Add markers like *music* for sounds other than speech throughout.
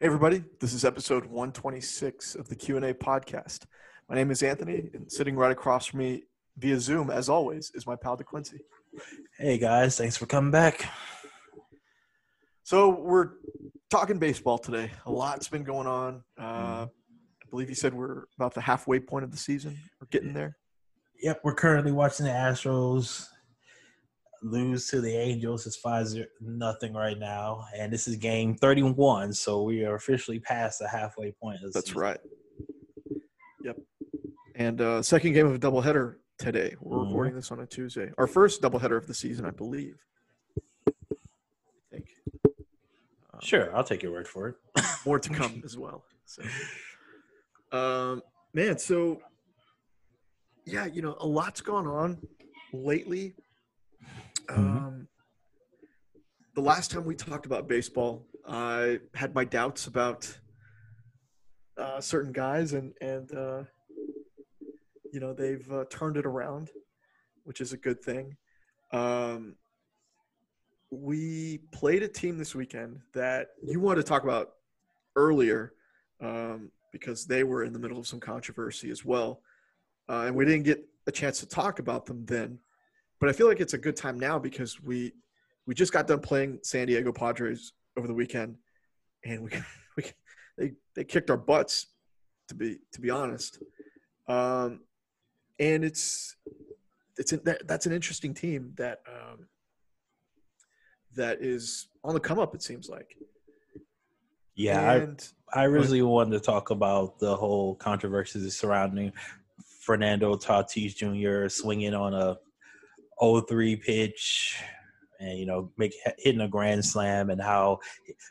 Hey everybody, this is episode 126 of the Q&A podcast. My name is Anthony, and sitting right across from me via Zoom, as always, is my pal DeQuincy. Hey guys, thanks for coming back. So we're talking baseball today. A lot's been going on. Uh, I believe you said we're about the halfway point of the season. We're getting there. Yep, we're currently watching the Astros lose to the Angels. It's five zero nothing right now, and this is game thirty one. So we are officially past the halfway point. That's season. right. Yep. And uh, second game of a doubleheader today. We're Mhm. recording this on a Tuesday. Our first doubleheader of the season, I believe. I think. Um, Sure, I'll take your word for it. *laughs* more to come as well. So, um, man, so yeah, you know, a lot's gone on lately. Um, the last time we talked about baseball, I had my doubts about uh, certain guys, and and uh, you know they've uh, turned it around, which is a good thing. Um, we played a team this weekend that you wanted to talk about earlier um, because they were in the middle of some controversy as well. Uh, and we didn't get a chance to talk about them then. But I feel like it's a good time now because we we just got done playing San Diego Padres over the weekend, and we *laughs* we they they kicked our butts to be to be honest. Um, and it's it's a, that, that's an interesting team that um, that is on the come up. It seems like. Yeah, and I, I originally wanted to talk about the whole controversies surrounding Fernando Tatis Jr. swinging on a 0-3 pitch and you know make hitting a grand slam and how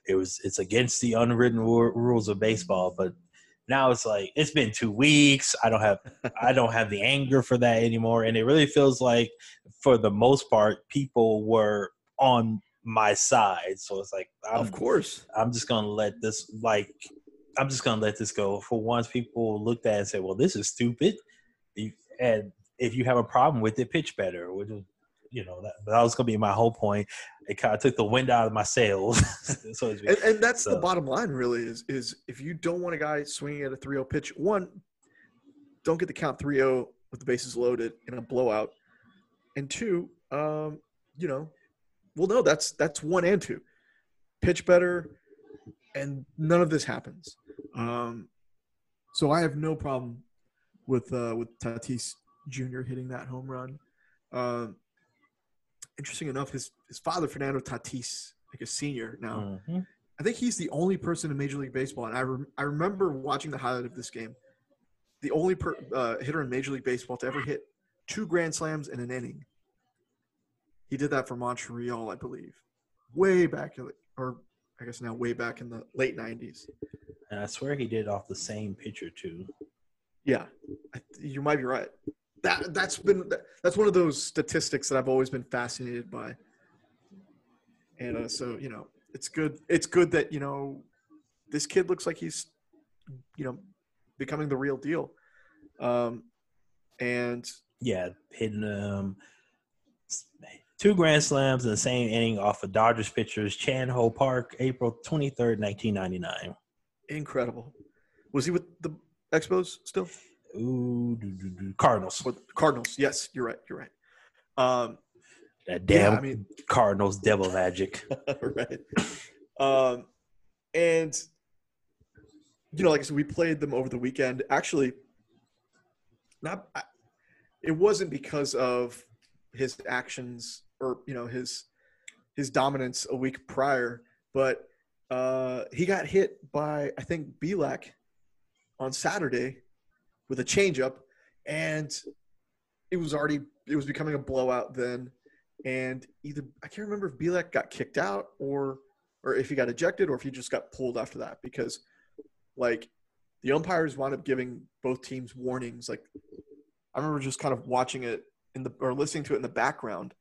it was it's against the unwritten ru- rules of baseball but now it's like it's been two weeks. I don't have *laughs* i don't have the anger for that anymore. And it really feels like for the most part people were on my side. So it's like I'm, of course, I'm just gonna let this like I'm just gonna let this go. For once, people looked at it and said, "Well, this is stupid," and if you have a problem with it, pitch better. Which is, you know, that, that was gonna be my whole point. It kind of took the wind out of my sails. *laughs* so to and, and that's the bottom line. Really, is is if you don't want a guy swinging at a 3-0 pitch, one, don't get the count 3-0 with the bases loaded in a blowout, and two, um, you know, well, no, that's that's one and two, pitch better, and none of this happens. Um, so I have no problem with uh, with Tatis Jr. hitting that home run. Um, interesting enough, his his father Fernando Tatis, like a senior now. Mhm. I think he's the only person in Major League Baseball, and I rem- I remember watching the highlight of this game. The only per- uh, hitter in Major League Baseball to ever hit two grand slams in an inning. He did that for Montreal, I believe, way back, in or I guess now way back in the late '90s. And I swear he did off the same pitcher too. Yeah, you might be right. That that's been that's one of those statistics that I've always been fascinated by. And uh, so you know, it's good. It's good that you know, this kid looks like he's, you know, becoming the real deal. Um, and Yeah, hitting um two grand slams in the same inning off of Dodgers pitchers Chan Ho Park, April twenty third, nineteen ninety nine. incredible. Was he with the Expos still? Ooh, doo, doo, doo. Cardinals. Cardinals? Yes, you're right. You're right. Um, That yeah, damn I mean, Cardinals devil magic. *laughs* right. Um, and you know, like I said, we played them over the weekend. Actually, not. I- It wasn't because of his actions or you know his his dominance a week prior, but uh, he got hit by I think Bielak on Saturday with a changeup, and it was already it was becoming a blowout then and either I can't remember if Bielak got kicked out or or if he got ejected or if he just got pulled after that because like the umpires wound up giving both teams warnings. Like I remember just kind of watching it in the or listening to it in the background,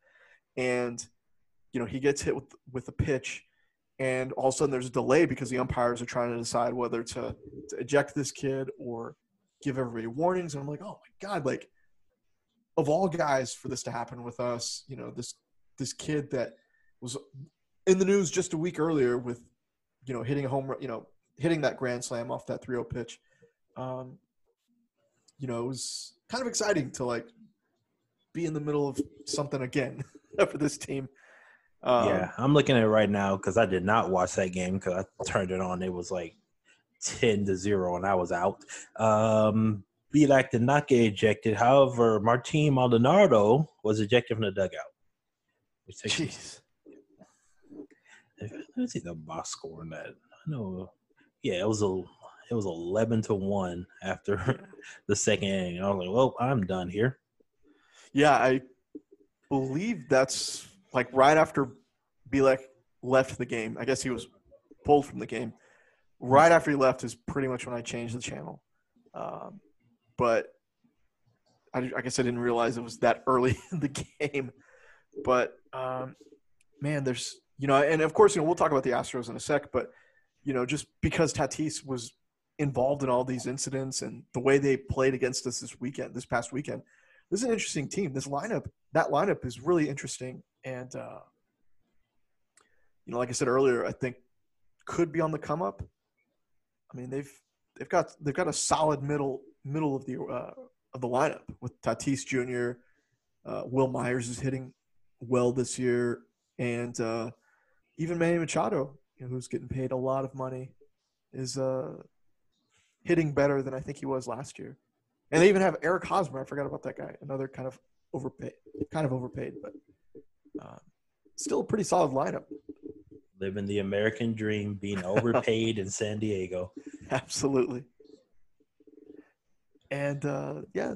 and you know he gets hit with with a pitch, and all of a sudden there's a delay because the umpires are trying to decide whether to, to eject this kid or give everybody warnings. And I'm like, oh my god, like of all guys for this to happen with us, you know, this this kid that was in the news just a week earlier with, you know, hitting a home run, you know, hitting that grand slam off that 3-0 pitch. Um, you know, it was kind of exciting to like be in the middle of something again *laughs* for this team. Um, yeah, I'm looking at it right now because I did not watch that game because I turned it on. It was like ten to zero, and I was out. Um, Bielak did not get ejected. However, Martin Maldonado was ejected from the dugout. Jeez. Let's see the box score on that. I know. Yeah, it was a it was eleven to one after *laughs* the second inning. I was like, well, I'm done here. Yeah, I believe that's like right after Bielak left the game. I guess he was pulled from the game. Right after he left is pretty much when I changed the channel. Um, but I, I, guess I didn't realize it was that early *laughs* in the game. But um, man, there's you know, and of course, you know, we'll talk about the Astros in a sec. But you know, just because Tatis was involved in all these incidents and the way they played against us this weekend, this past weekend, this is an interesting team. This lineup, that lineup is really interesting, and uh, you know, like I said earlier, I think could be on the come up. I mean, they've they've got they've got a solid middle middle of the uh, of the lineup with Tatis Jr. Uh, Wil Myers is hitting well this year, and uh, even Manny Machado, you know, who's getting paid a lot of money, is uh, hitting better than I think he was last year. And they even have Eric Hosmer. I forgot about that guy. Another kind of overpaid, kind of overpaid, but uh, still a pretty solid lineup. Living the American dream, being *laughs* overpaid in San Diego. Absolutely. And uh, yeah,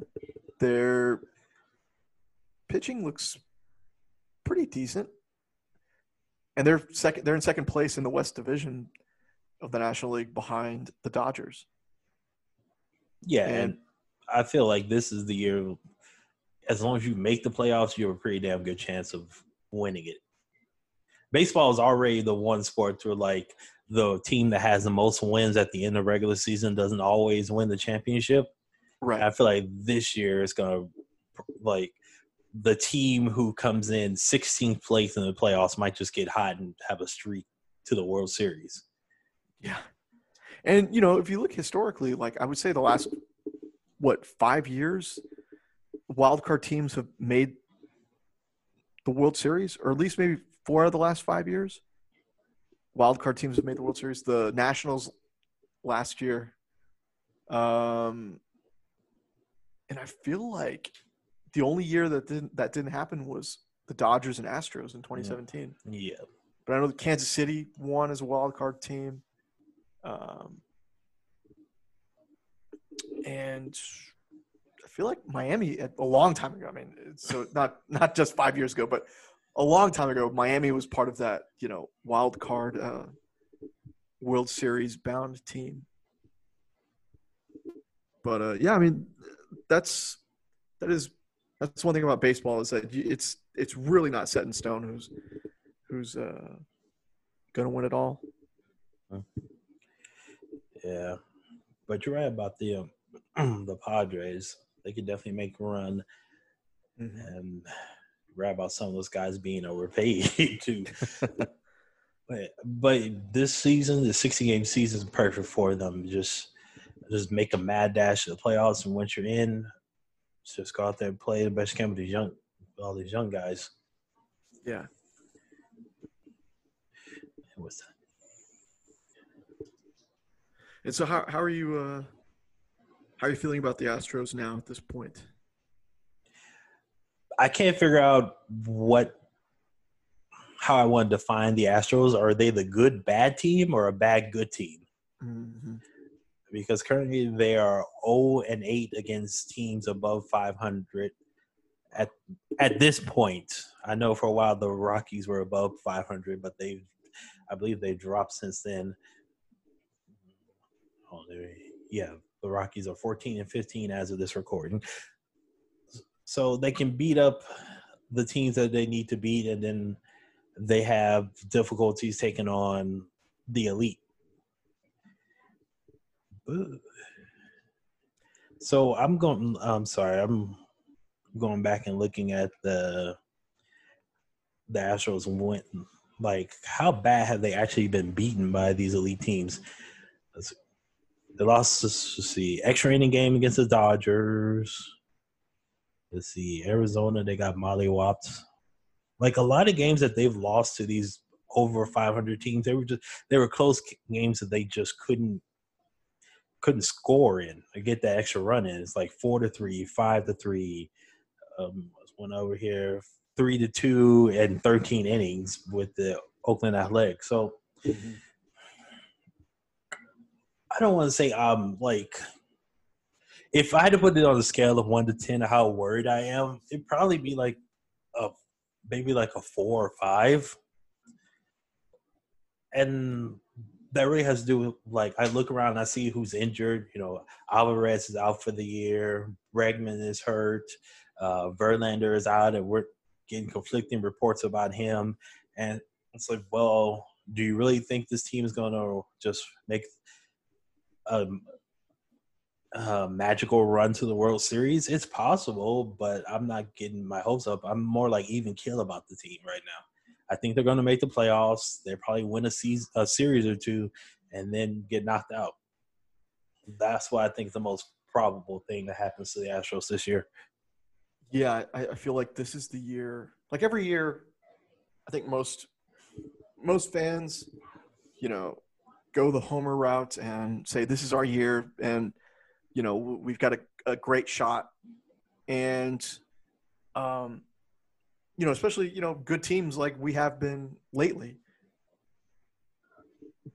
their pitching looks pretty decent. And they're second. They're in second place in the West Division of the National League, behind the Dodgers. Yeah, and, and I feel like this is the year. As long as you make the playoffs, you have a pretty damn good chance of winning it. Baseball is already the one sport where like the team that has the most wins at the end of regular season doesn't always win the championship. Right. I feel like this year is gonna like the team who comes in 16th place in the playoffs might just get hot and have a streak to the World Series. Yeah. And you know, if you look historically, like I would say the last what five years, wild card teams have made the World Series, or at least maybe four of the last five years. Wild card teams have made the World Series. The Nationals last year, um, and I feel like the only year that didn't that didn't happen was the Dodgers and Astros in 2017. Yeah, but I know that Kansas City won as a wild card team. Um, and I feel like Miami a long time ago. I mean, so not not just five years ago, but a long time ago, Miami was part of that you know wild card uh, World Series bound team. But uh, yeah, I mean, that's that is that's one thing about baseball is that it's it's really not set in stone who's who's uh, going to win it all. Yeah, but you're right about the um, *clears throat* the Padres. They could definitely make a run. Mm-hmm. And right about some of those guys being overpaid *laughs* too. but, but this season, the 60 game season is perfect for them. Just just make a mad dash to the playoffs, and once you're in, just go out there and play the best game with these young, all these young guys. Yeah. What's that? And so, how how are you? Uh, how are you feeling about the Astros now at this point? I can't figure out what how I want to define the Astros. Are they the good bad team or a bad good team? Mm-hmm. Because currently they are 0 and 8 against teams above 500 at at this point. I know for a while the Rockies were above 500, but they I believe they dropped since then. Oh, yeah, the Rockies are 14 and 15 as of this recording. So they can beat up the teams that they need to beat, and then they have difficulties taking on the elite. So I'm going. I'm sorry. I'm going back and looking at the the Astros went like how bad have they actually been beaten by these elite teams? They lost. Let's see. Extra inning game against the Dodgers. Let's see. Arizona. They got mollywopped. Like a lot of games that they've lost to these over 500 teams, they were just they were close games that they just couldn't couldn't score in or get that extra run in. It's like four to three, five to three. Um, one over here, three to two, and 13 innings with the Oakland Athletics. So. Mm-hmm I don't want to say I'm like if I had to put it on a scale of one to ten how worried I am, it'd probably be like a maybe like a four or five. And that really has to do with like I look around I see who's injured. You know, Alvarez is out for the year, Bregman is hurt, uh, Verlander is out, and we're getting conflicting reports about him. And it's like, well, do you really think this team is going to just make a, a magical run to the World Series, it's possible, but I'm not getting my hopes up. I'm more like even kill about the team right now. I think they're going to make the playoffs. They probably win a season, a series or two, and then get knocked out. That's what I think is the most probable thing that happens to the Astros this year. Yeah, I, I feel like this is the year. Like every year, I think most most fans, you know, go the homer route and say this is our year and you know we've got a, a great shot. And um you know especially you know good teams like we have been lately.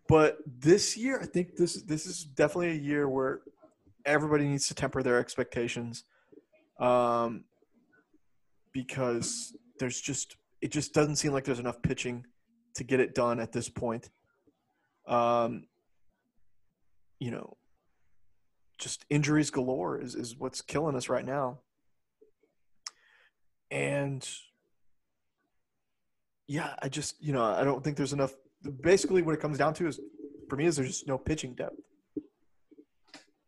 But this year i think this this is definitely a year where everybody needs to temper their expectations um because there's just it just doesn't seem like there's enough pitching to get it done at this point. Um, you know, just injuries galore is, is what's killing us right now. And yeah, I just, you know, I don't think there's enough. Basically, what it comes down to is for me, is there's just no pitching depth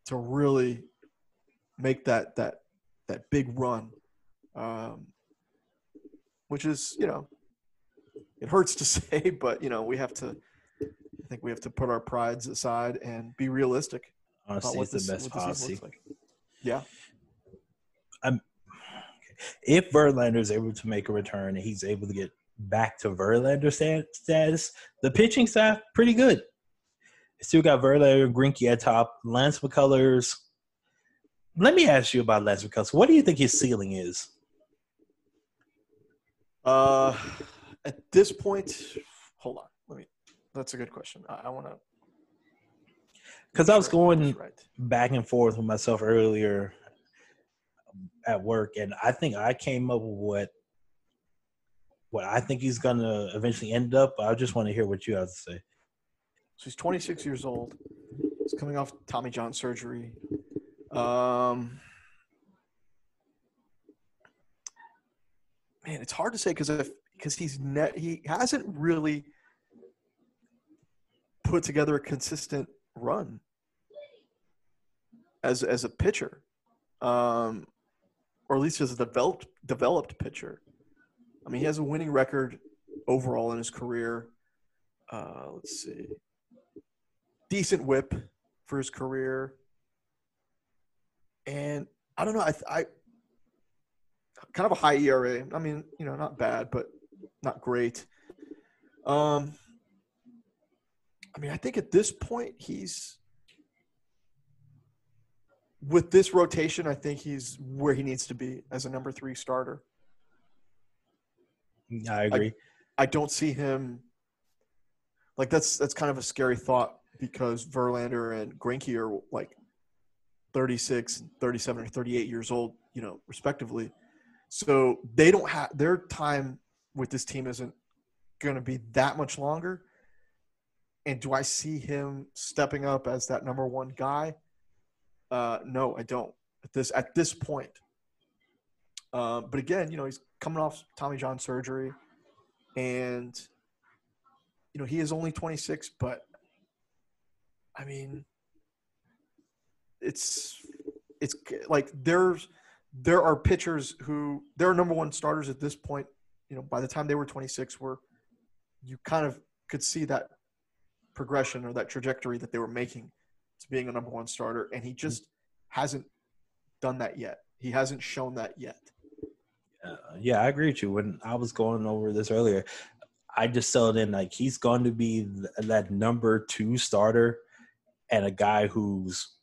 to really make that, that, that big run. Um, which is, you know, it hurts to *laughs* say, but you know, we have to I think we have to put our prides aside and be realistic. Honestly, it's this, the best policy. Like. Yeah. I'm, if Verlander is able to make a return and he's able to get back to Verlander status, the pitching staff pretty good. Still got Verlander, Greinke at top, Lance McCullers. Let me ask you about Lance McCullers. What do you think his ceiling is? Uh, at this point, hold on Let me. that's a good question. I, I want to. Because I was going right. back and forth with myself earlier at work, and I think I came up with what what I think he's gonna eventually end up. I just want to hear what you have to say. So he's 26 years old. He's coming off Tommy John surgery. Um, man, it's hard to say because if because he's net he hasn't really put together a consistent run as as a pitcher, um, or at least as a developed developed pitcher. I mean, he has a winning record overall in his career. Uh, let's see, decent WHIP for his career, and I don't know. I, I kind of a high ERA. I mean, you know, not bad, but not great. Um, I mean, I think at this point he's with this rotation. I think he's where he needs to be as a number three starter. I agree. I, I don't see him like that's that's kind of a scary thought because Verlander and Greinke are like 36, 37, or 38 years old, you know, respectively. So they don't have their time with this team isn't going to be that much longer. And do I see him stepping up as that number one guy? Uh, no, I don't at this at this point. Uh, but again, you know, he's coming off Tommy John surgery, and you know he is only 26. But I mean, it's it's like there's there are pitchers who there are number one starters at this point. You know, by the time they were 26, were you kind of could see that progression or that trajectory that they were making to being a number one starter, and he just hasn't done that yet. He hasn't shown that yet. Uh, yeah, I agree with you. When I was going over this earlier, I just settled in like he's going to be th- that number two starter and a guy who's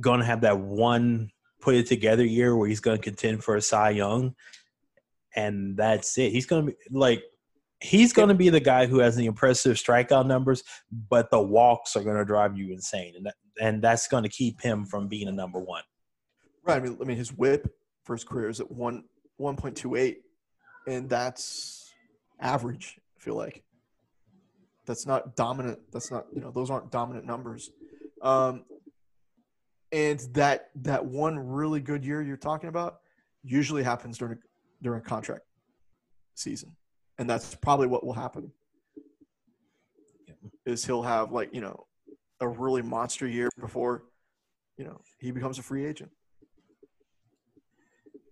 going to have that one put it together year where he's going to contend for a Cy Young, and that's it. He's going to be like he's going to be the guy who has the impressive strikeout numbers, but the walks are going to drive you insane, and that, and that's going to keep him from being a number one. Right. I mean, I mean, his WHIP for his career is at one one point two eight, and that's average. I feel like that's not dominant. That's not you know those aren't dominant numbers. Um, and that that one really good year you're talking about usually happens during during contract season, and that's probably what will happen. Is he'll have like you know a really monster year before you know he becomes a free agent.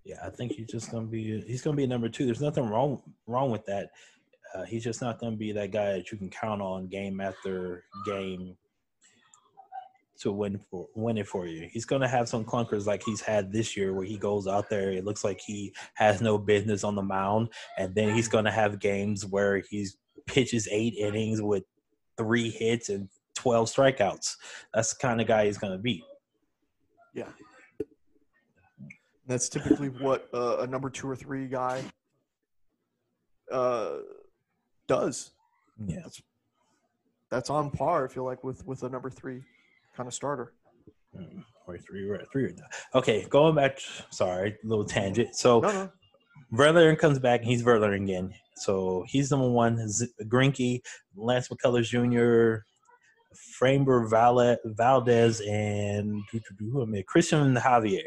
Yeah, I think he's just gonna be he's gonna be number two. There's nothing wrong wrong with that. Uh, he's just not gonna be that guy that you can count on game after game to win for win it for you. He's gonna have some clunkers like he's had this year where he goes out there, it looks like he has no business on the mound, and then he's gonna have games where he's pitches eight innings with three hits and twelve strikeouts. That's the kind of guy he's gonna be. Yeah. That's typically what uh, a number two or three guy uh, does. Yeah. That's, that's on par, I feel like, with, with a number three kind of starter. Mm, Or three, or three. Okay, going back. Sorry, little tangent. So No, no. Verlander comes back and he's Verlander again. So he's number one. Z- Greinke, Lance McCullers Jr., Framber Val- Valdez, and I? Christian Javier.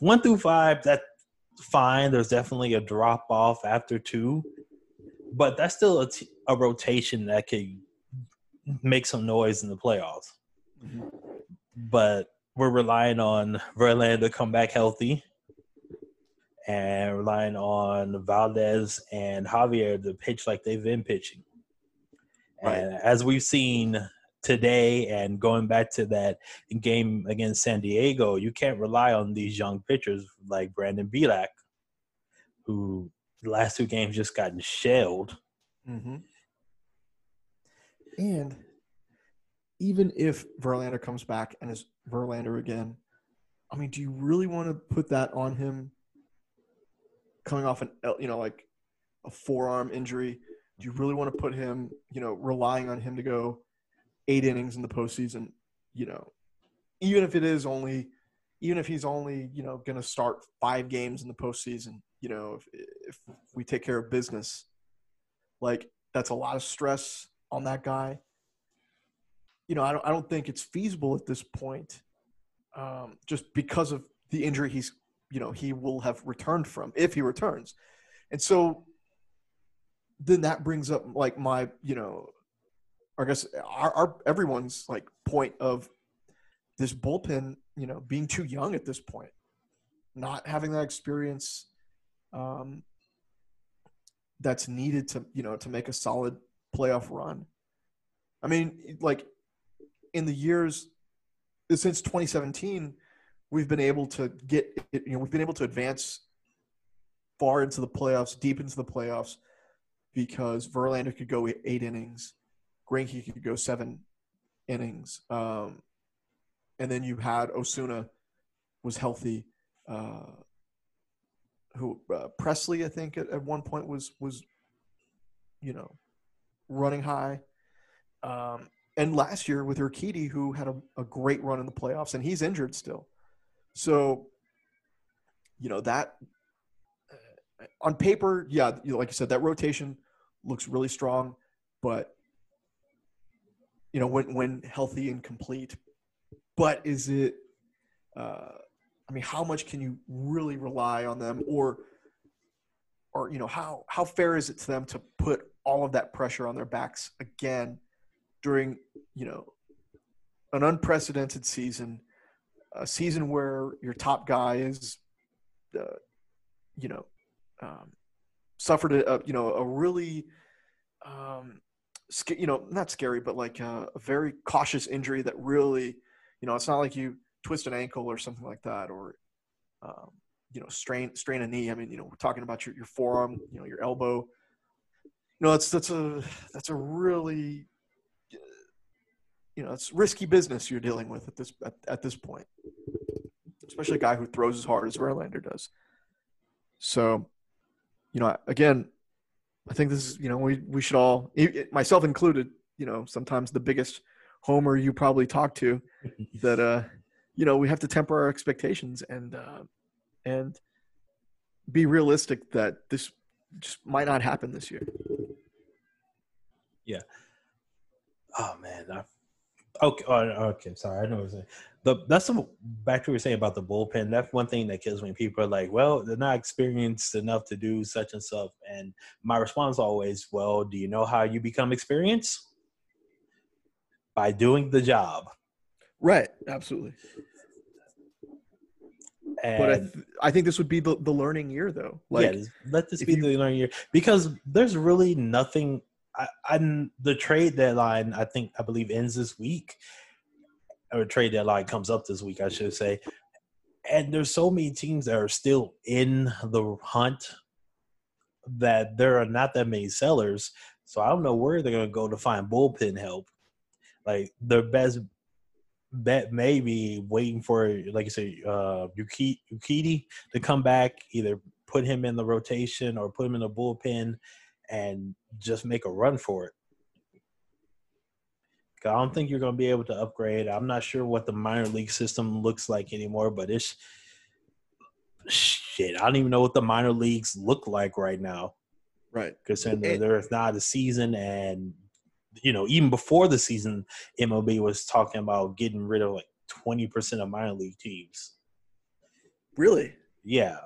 One through five, that's fine. There's definitely a drop off after two, but that's still a, t- a rotation that could make some noise in the playoffs. Mhm. But we're relying on Verlander to come back healthy and relying on Valdez and Javier to pitch like they've been pitching. Right. And as we've seen today and going back to that game against San Diego, you can't rely on these young pitchers like Brandon Bielak, who the last two games just gotten shelled. Mm-hmm. And even if Verlander comes back and is Verlander again, I mean, do you really want to put that on him coming off an, you know, like a forearm injury? Do you really want to put him, you know, relying on him to go eight innings in the postseason? You know, even if it is only, even if he's only, you know, going to start five games in the postseason, you know, if, if we take care of business, like that's a lot of stress on that guy. You know, I don't, I don't think it's feasible at this point, um, just because of the injury he's, you know, he will have returned from if he returns, and so then that brings up like my, you know, I guess our, our everyone's like point of this bullpen, you know, being too young at this point, not having that experience. Um, that's needed to you know to make a solid playoff run. I mean, like in the years since 2017, we've been able to get you know we've been able to advance far into the playoffs, deep into the playoffs, because Verlander could go eight innings, Greinke could go seven innings, um, and then you had Osuna was healthy. Uh, who uh, Pressly, I think, at, at one point was was, you know, running high. Um, and last year with Urquidy, who had a, a great run in the playoffs, and he's injured still. So, you know that uh, on paper, yeah, you know, like you said, that rotation looks really strong, but you know when when healthy and complete. But is it? Uh, I mean, how much can you really rely on them, or, or you know, how how fair is it to them to put all of that pressure on their backs again during you know an unprecedented season, a season where your top guy is, uh, you know, um, suffered a, a you know a really um, sca- you know, not scary, but like uh, a very cautious injury that really, you know, it's not like you twist an ankle or something like that, or um, you know, strain strain a knee. I mean, you know, we're talking about your, your forearm, you know, your elbow. You know, that's that's a that's a really you know, it's risky business you're dealing with at this at, at this point, especially a guy who throws as hard as Verlander does. So, you know, again, I think this is you know we we should all, myself included, you know, sometimes the biggest homer you probably talk to, *laughs* that uh, you know, we have to temper our expectations and uh, and be realistic that this just might not happen this year. Yeah. Oh man, I Okay, oh, okay, sorry. I know what I'm saying. The that's the back to what we are saying about the bullpen. That's one thing that kills me. People are like, "Well, they're not experienced enough to do such and stuff." And my response always, "Well, do you know how you become experienced? By doing the job." Right. Absolutely. And but I, th- I think this would be the, the learning year, though. Like, yeah, let this be you, the learning year because there's really nothing I'm the trade deadline. I think I believe ends this week, or trade deadline comes up this week, I should say. And there's so many teams that are still in the hunt that there are not that many sellers. So I don't know where they're going to go to find bullpen help. Like their best bet may be waiting for, like you say, uh, Urquidy to come back, either put him in the rotation or put him in the bullpen and just make a run for it. I don't think you're going to be able to upgrade. I'm not sure what the minor league system looks like anymore, but it's shit. I don't even know what the minor leagues look like right now. Right. Because there's not a season, and you know, even before the season, MLB was talking about getting rid of like 20% of minor league teams. Really? Yeah.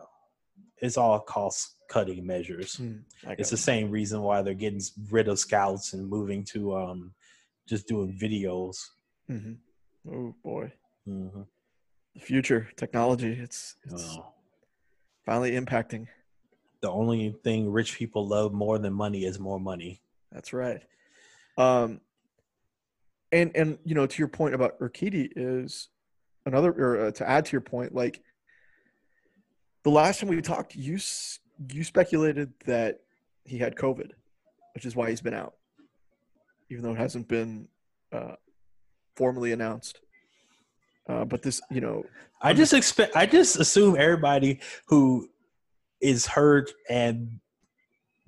It's all cost cutting measures. Mm, it's the same reason why they're getting rid of scouts and moving to um, just doing videos. Mm-hmm. Oh boy, mm-hmm. the future technology. It's, it's oh. finally impacting. The only thing rich people love more than money is more money. That's right. Um, and and you know to your point about Urquidy is another or uh, to add to your point, like the last time we talked, you you speculated that he had COVID, which is why he's been out, even though it hasn't been uh, formally announced. Uh, but this, you know, I just expect, I just assume everybody who is hurt and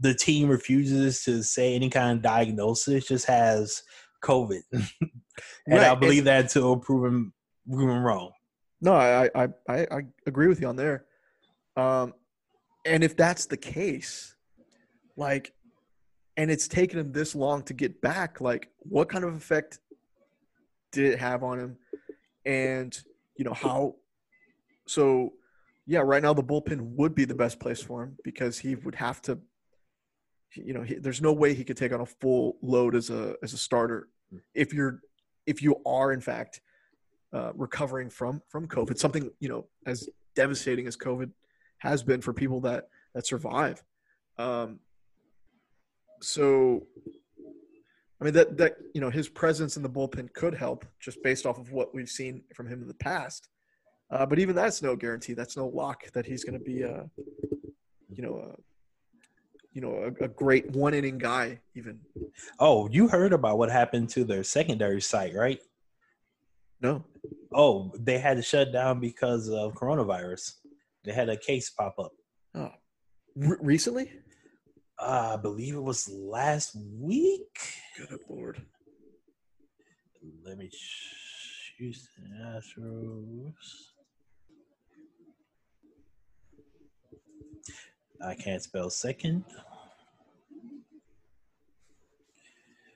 the team refuses to say any kind of diagnosis just has COVID, *laughs* and right. I believe that until proven proven wrong. No, I, I I I agree with you on there. Um, and if that's the case, like, and it's taken him this long to get back, like, what kind of effect did it have on him? And, you know, how, so yeah, right now the bullpen would be the best place for him because he would have to, you know, he, there's no way he could take on a full load as a, as a starter if you're, if you are in fact uh, recovering from, from COVID, something, you know, as devastating as COVID has been for people that that survive. Um, so, I mean that that you know his presence in the bullpen could help just based off of what we've seen from him in the past. Uh, but even that's no guarantee. That's no lock that he's going to be a, you know, a, you know, a, a great one inning guy. Even. Oh, you heard about what happened to their secondary site, right? No. Oh, they had to shut down because of coronavirus. They had a case pop up. Oh, R- recently? Uh, I believe it was last week. Good lord. Let me choose the Astros. I can't spell second.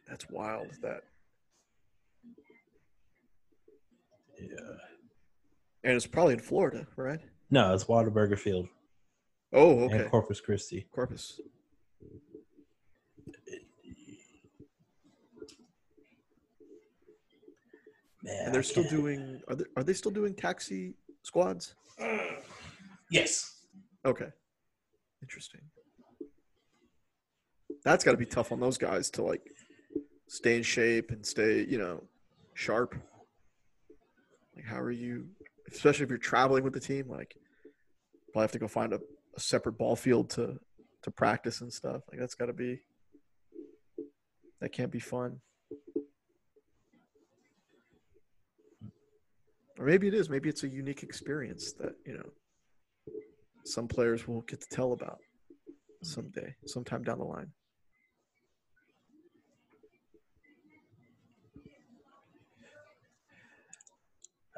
That's wild. That. Yeah. And it's probably in Florida, right? No, it's Whataburger Field. Oh, okay. And Corpus Christi. Corpus. Man, and they're still doing. Are they, are they still doing taxi squads? Yes. Okay. Interesting. That's got to be tough on those guys to like stay in shape and stay, you know, sharp. Like, how are you, especially if you're traveling with the team? Like, probably have to go find a, a separate ball field to to practice and stuff. Like, that's got to be that can't be fun. Or maybe it is. Maybe it's a unique experience that you know some players will get to tell about someday, sometime down the line.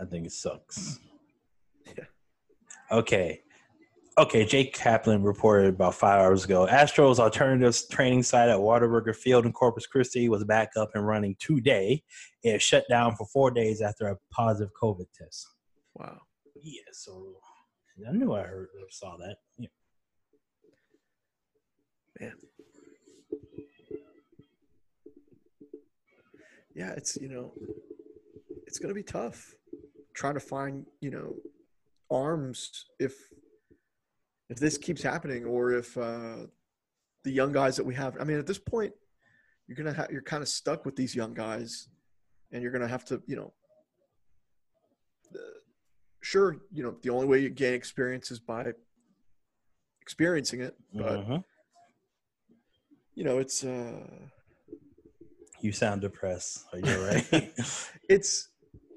I think it sucks. *laughs* Yeah. Okay. Okay, Jake Kaplan reported about five hours ago. Astros alternative training site at Whataburger Field in Corpus Christi was back up and running today. It shut down for four days after a positive COVID test. Wow. Yeah, so I knew I heard or saw that. Yeah. Man. Yeah, it's you know, it's gonna be tough trying to find you know arms if if this keeps happening or if uh, the young guys that we have. I mean, at this point, you're gonna have you're kind of stuck with these young guys, and you're gonna have to you know. Uh, sure, you know the only way you gain experience is by experiencing it, but Mhm. you know it's uh You sound depressed. Are you all right? *laughs* it's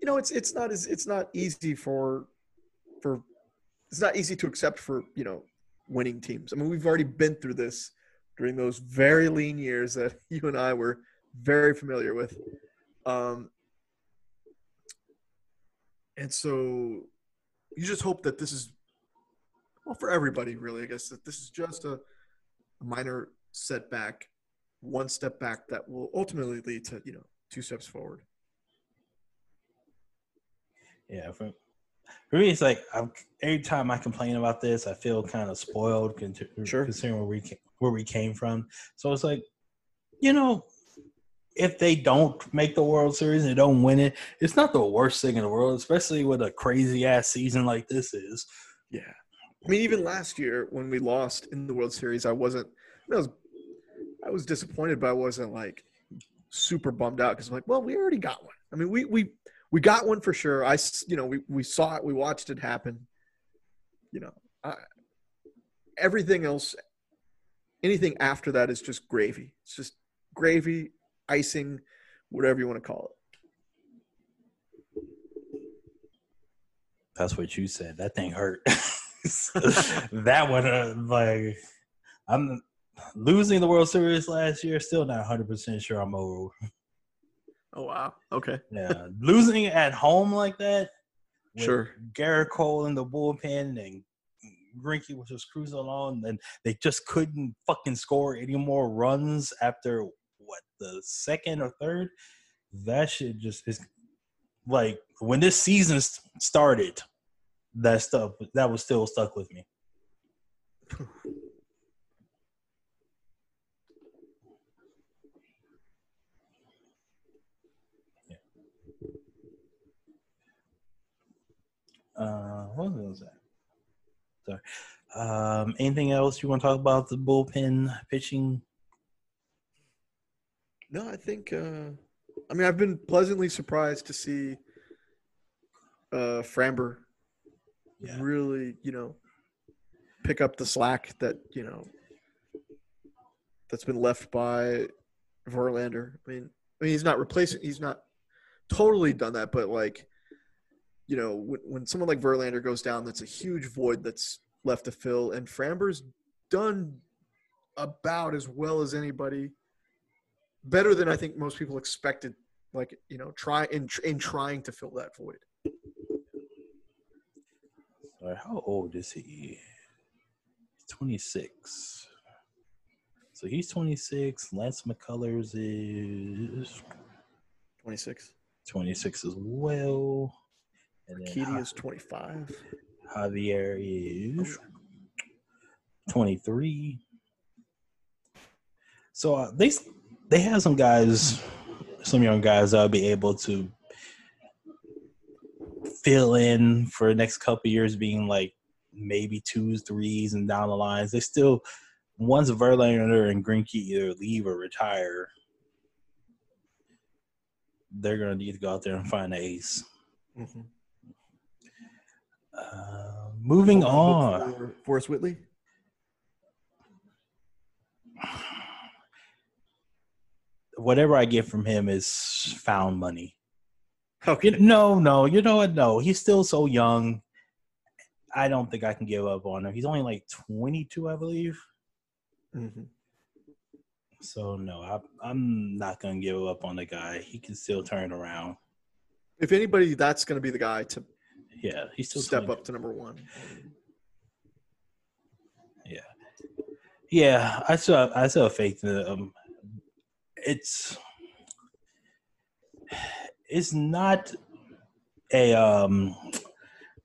you know it's it's not as it's not easy for for it's not easy to accept for you know winning teams. I mean we've already been through this during those very lean years that *laughs* you and i were very familiar with. Um and so you just hope that this is well for everybody really i guess that this is just a, a minor setback one step back that will ultimately lead to you know two steps forward Yeah, for, for me, it's like I'm, every time I complain about this, I feel kind of spoiled con- Sure. considering where we ca- where we came from. So it's like, you know, if they don't make the World Series and they don't win it, it's not the worst thing in the world, especially with a crazy ass season like this is. Yeah. I mean, even last year when we lost in the World Series, I wasn't. I was, I was disappointed, but I wasn't like super bummed out because I'm like, well, we already got one. I mean, we we we got one for sure. I, you know, we we saw it, we watched it happen. You know, I, everything else, anything after that is just gravy. It's just gravy, icing, whatever you want to call it. That's what you said. That thing hurt. *laughs* that one, uh, like, I'm losing the World Series last year. Still not 100 percent sure I'm over. Oh wow. Okay. Yeah, losing at home like that. Sure. Gerrit Cole in the bullpen and Greinke was just cruising along, and they just couldn't fucking score any more runs after what the second or third. That shit just is like when this season started. That stuff that was still stuck with me. Uh, what was that? Sorry. Um, anything else you want to talk about the bullpen pitching? No, I think. Uh, I mean, I've been pleasantly surprised to see uh, Framber Yeah. really, you know, pick up the slack that you know that's been left by Verlander. I mean, I mean, he's not replacing. He's not totally done that, but like, you know, when, when someone like Verlander goes down, that's a huge void that's left to fill, and Framber's done about as well as anybody better than I think most people expected. Like you know, try in in trying to fill that void. How old is he? He's 26. So he's 26. Lance McCullers is Twenty six. 26 as well. Kitty is twenty five. Javier is 23. So uh, they they have some guys, some young guys that'll be able to fill in for the next couple years, being like maybe twos, threes, and down the lines. They still once Verlander and Greinke either leave or retire, they're gonna need to go out there and find an ace. Mm-hmm. Uh, moving on. For Forrest Whitley. Whatever I get from him is found money. Okay. You- no, no, you know what? No, he's still so young. I don't think I can give up on him. He's only like 22, I believe. hmm So no, I, I'm not gonna give up on the guy. He can still turn around. If anybody, that's going to be the guy to Yeah, he's still step 20. up to number one. Yeah, yeah. I still I have faith in. Um, it's it's not a um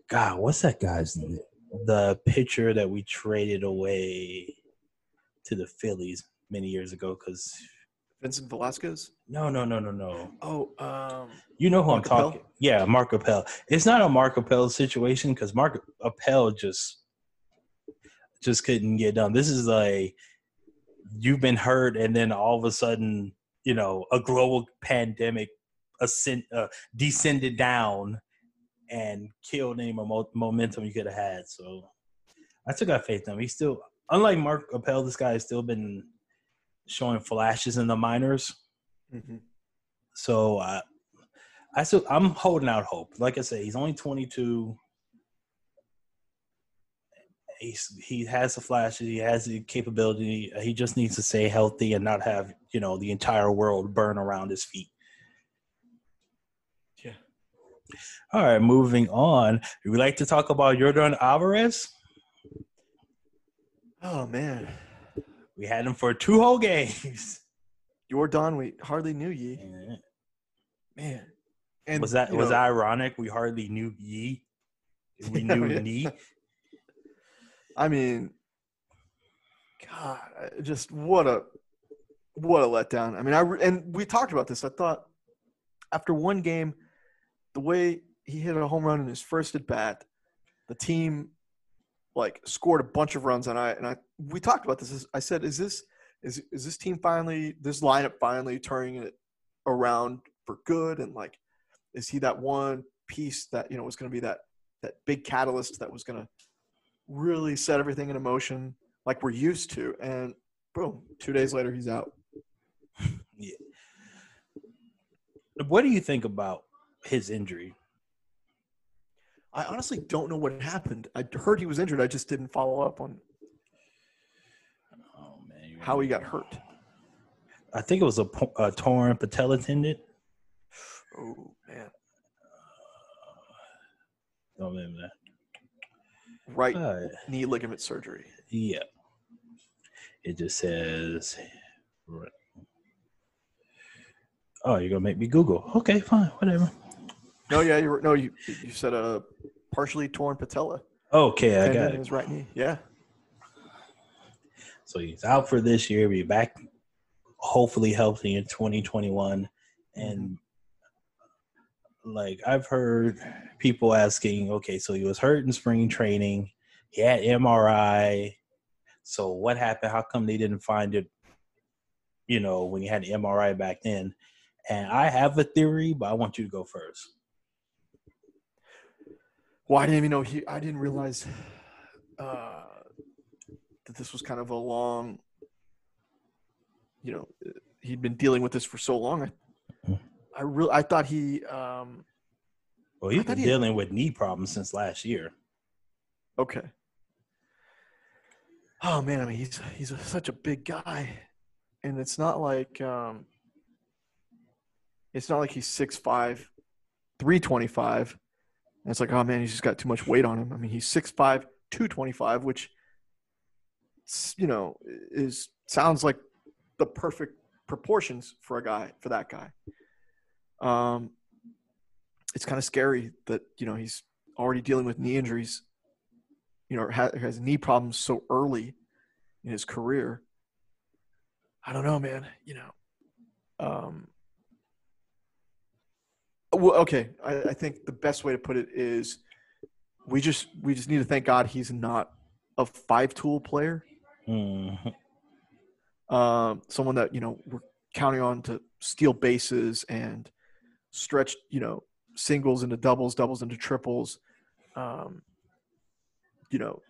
God, what's that guy's name? The pitcher that we traded away to the Phillies many years ago because Vincent Velasquez. no no no no no. Oh, um, you know who Mark I'm talking yeah Mark Appel. It's not a Mark Appel situation because Mark Appel just just couldn't get done. This is like you've been hurt and then all of a sudden you know a global pandemic ascend, uh, descended down and killed any mo- momentum you could have had. So I still got faith in him. He's still unlike Mark Appel this guy has still been showing flashes in the minors mhm. so I, I still I'm holding out hope. Like I said, he's only 22. He's he has the flashes. He has the capability. He just needs to stay healthy and not have you know the entire world burn around his feet. Yeah. All right, moving on. We like to talk about Yordan Alvarez. Oh man, We had him for two whole games. *laughs* Yordan, we hardly knew ye. Man, and was that was know, ironic? We hardly knew ye. We *laughs* Yeah, knew yeah. Knee. *laughs* I mean, God, just what a what a letdown. I mean, I and we talked about this. I thought after one game, the way he hit a home run in his first at bat, the team like scored a bunch of runs, and I and I we talked about this. I said, is this is is this team finally this lineup finally turning it around for good? And like, is he that one piece that you know was going to be that that big catalyst that was going to really set everything in motion like we're used to. And boom, two days later, he's out. *laughs* Yeah. What do you think about his injury? I honestly don't know what happened. I heard he was injured. I just didn't follow up on Oh man, how he got hurt. I think it was a, a torn patella tendon. Oh man, Don't remember that. right Uh, knee ligament surgery. yeah. It just says. Oh, you're gonna make me Google? Okay, fine, whatever. No, yeah, you were, no, you you said a partially torn patella Okay, I got it. his right knee. Yeah, So he's out for this year. Be back, hopefully healthy in 2021. And like I've heard people asking, okay, so he was hurt in spring training. He had MRI. So what happened? How come they didn't find it? You know, when he had the MRI back then. And I have a theory, but I want you to go first. Well, I didn't even know he. I didn't realize uh, that this was kind of a long. You know, he'd been dealing with this for so long. I, I really, I thought he. Um, Well, he's been he- dealing with knee problems since last year. okay. Oh man, I mean, he's he's a, such a big guy, and it's not like um, it's not like he's 6'5", 325. And it's like, oh man, he's just got too much weight on him. I mean, he's 6'5", 225, which you know is sounds like the perfect proportions for a guy for that guy. Um, it's kind of scary that you know he's already dealing with knee injuries. You know, or ha- has knee problems so early in his career. I don't know, man. You know, um, well, okay. I, I think the best way to put it is we just we just need to thank God he's not a five tool player. Um, someone that you know we're counting on to steal bases and stretch, you know, singles into doubles, doubles into triples, um, you know,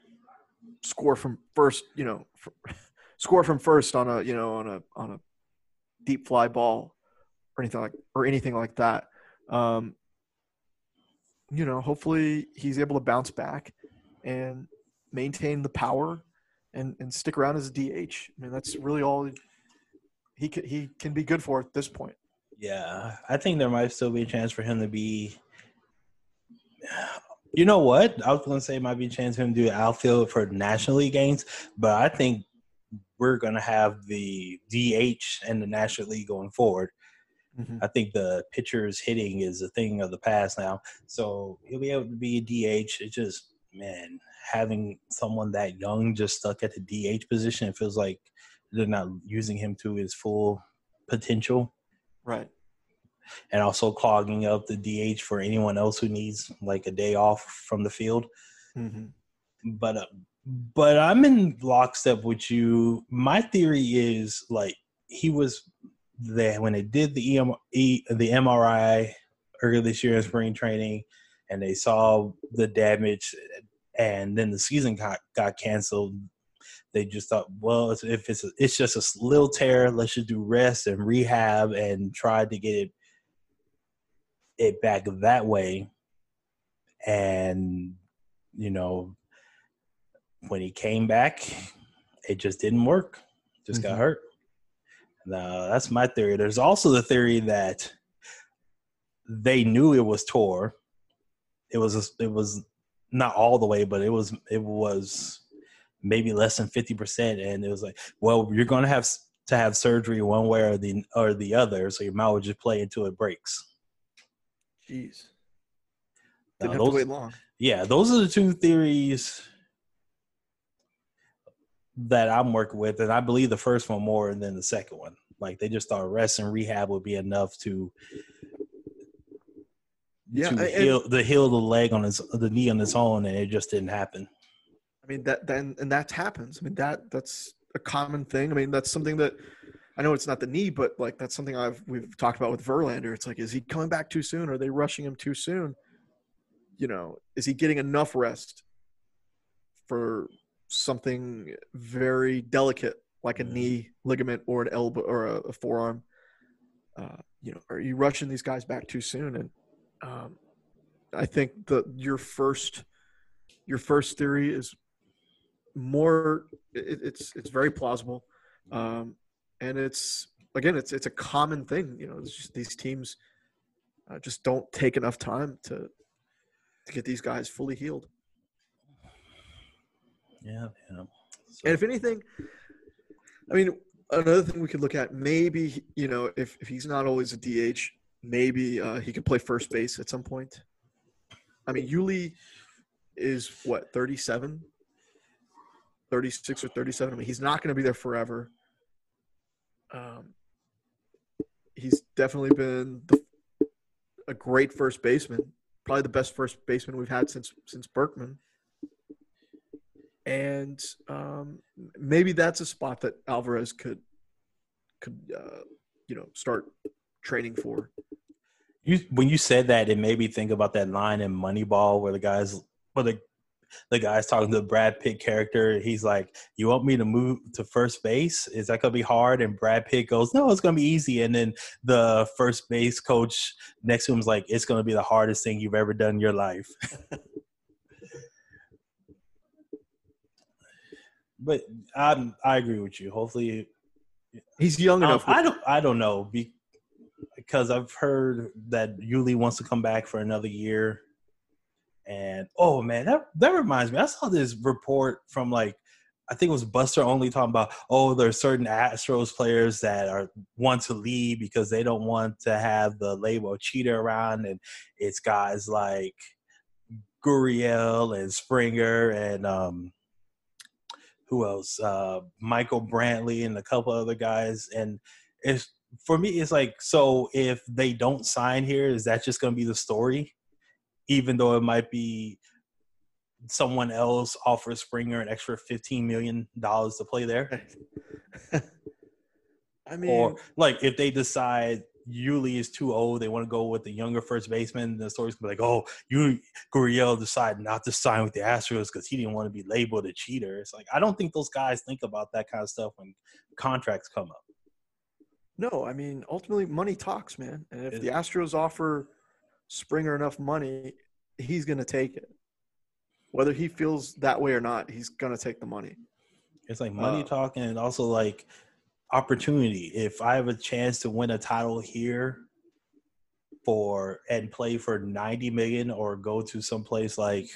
score from first, you know, *laughs* score from first on a, you know, on a on a deep fly ball or anything like or anything like that. Um, you know, hopefully he's able to bounce back and maintain the power and and stick around as a DH. I mean, that's really all he can, he can be good for at this point. Yeah, I think there might still be a chance for him to be. You know what? I was going to say might be a chance for him to do outfield for National League games, but I think we're going to have the DH and the National League going forward. Mm-hmm. I think the pitcher's hitting is a thing of the past now. So he'll be able to be a DH. It's just, man, having someone that young just stuck at the DH position, it feels like they're not using him to his full potential. Right. And also clogging up the DH for anyone else who needs like a day off from the field. Mm-hmm. But uh, but I'm in lockstep with you. My theory is like he was there when they did the EM, e, the MRI earlier this year in spring training, and they saw the damage, and then the season got got canceled. They just thought, well, if it's a, it's just a little tear, let's just do rest and rehab and try to get it it back that way. And you know, when he came back, it just didn't work. Just mm-hmm. got hurt. Now that's my theory. There's also the theory that they knew it was tore. It was it was not all the way, but it was it was maybe less than fifty percent, and it was like, well, you're going to have to have surgery one way or the or the other, so you might well just play until it breaks. Jeez, didn't now, have those, to wait long. Yeah, those are the two theories that I'm working with, and I believe the first one more than the second one. Like they just thought rest and rehab would be enough to yeah, to heal the heal the leg on his the knee on its own, and it just didn't happen. I mean that then and that happens. I mean that that's a common thing. I mean that's something that I know it's not the knee, but like that's something I've we've talked about with Verlander. It's like, is he coming back too soon? Are they rushing him too soon? You know, is he getting enough rest for something very delicate like a mm-hmm. knee ligament or an elbow or a, a forearm. Uh, you know, are you rushing these guys back too soon? And um, I think the your first your first theory is more. It, it's it's very plausible, um, and it's again it's it's a common thing. You know, just, these teams uh, just don't take enough time to to get these guys fully healed. Yeah, yeah. So. And if anything, I mean, another thing we could look at, maybe you know, if if he's not always a DH, maybe uh, he could play first base at some point. I mean, Yuli is what 37, 36 or 37. I mean, he's not going to be there forever. Um, he's definitely been the, a great first baseman, probably the best first baseman we've had since since Berkman and um, maybe that's a spot that Alvarez could could uh, you know start training for. You when you said that, it made me think about that line in Moneyball where the guys, where the the guy's talking to the Brad Pitt character. He's like, "You want me to move to first base? Is that gonna be hard?" And Brad Pitt goes, "No, it's gonna be easy." And then the first base coach next to him is like, "It's gonna be the hardest thing you've ever done in your life." *laughs* but I I agree with you. Hopefully, he's young enough. I don't I don't know because I've heard that Yuli wants to come back for another year. And oh man, that that reminds me. I saw this report from like I think it was Buster Olney talking about oh there's certain Astros players that are want to leave because they don't want to have the label cheater around, and it's guys like Gurriel and Springer and um who else? Uh, Michael Brantley and a couple other guys. And it's for me, it's like so if they don't sign here, is that just going to be the story? Even though it might be someone else offers Springer an extra fifteen million dollars to play there. *laughs* I mean, or like if they decide Yuli is too old. They want to go with the younger first baseman. The story's gonna be like, oh, you Gurriel decided not to sign with the Astros because he didn't want to be labeled a cheater. It's like I don't think those guys think about that kind of stuff when contracts come up. No, I mean ultimately money talks, man. And if the Astros offer Springer enough money, he's gonna take it. Whether he feels that way or not, he's gonna take the money. It's like money Uh, talking and also like opportunity. If I have a chance to win a title here for and play for 90 million or go to some place like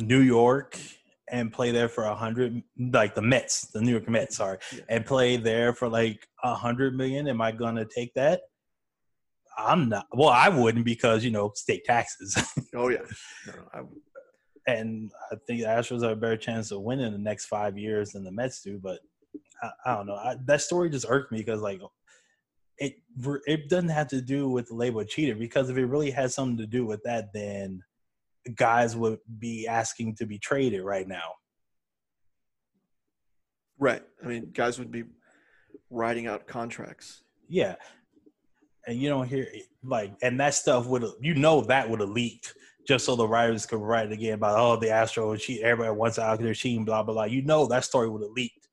New York and play there for a hundred like the Mets, the New York Mets, sorry, Yeah. and play there for like a hundred million, am I gonna take that? I'm not well, I wouldn't because you know, state taxes. *laughs* Oh yeah. No, I, and I think the Astros have a better chance of winning the next five years than the Mets do. But I, I don't know. I, that story just irked me because like it it doesn't have to do with the label cheater because if it really had something to do with that, then guys would be asking to be traded right now. right. I mean, guys would be writing out contracts. Yeah. And you don't hear like, and that stuff would you know that would have leaked just so the writers could write again about oh the Astro cheat everybody wants out there cheating blah blah blah. You know that story would have leaked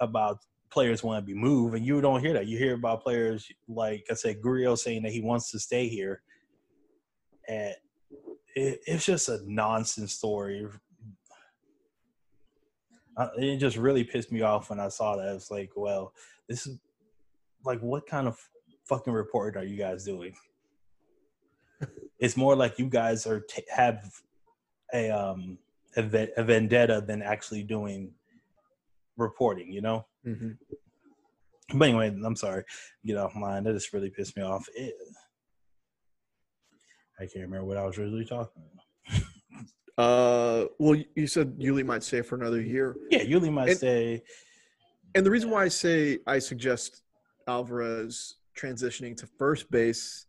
about players want to be moved, and you don't hear that. You hear about players like I said, Gurriel saying that he wants to stay here, and it, it's just a nonsense story. Uh, It just really pissed me off when I saw that. It's like, well, this is like, what kind of fucking reporting are you guys doing? *laughs* it's more like you guys are t- have a um a, ve- a vendetta than actually doing reporting. You know. Mm-hmm. But anyway, I'm sorry. Get off mine. That just really pissed me off. It, I can't remember what I was really talking about. Uh, well, you- said Yuli might stay for another year, Yeah, Yuli might And- say, and the reason why I say I suggest Alvarez transitioning to first base,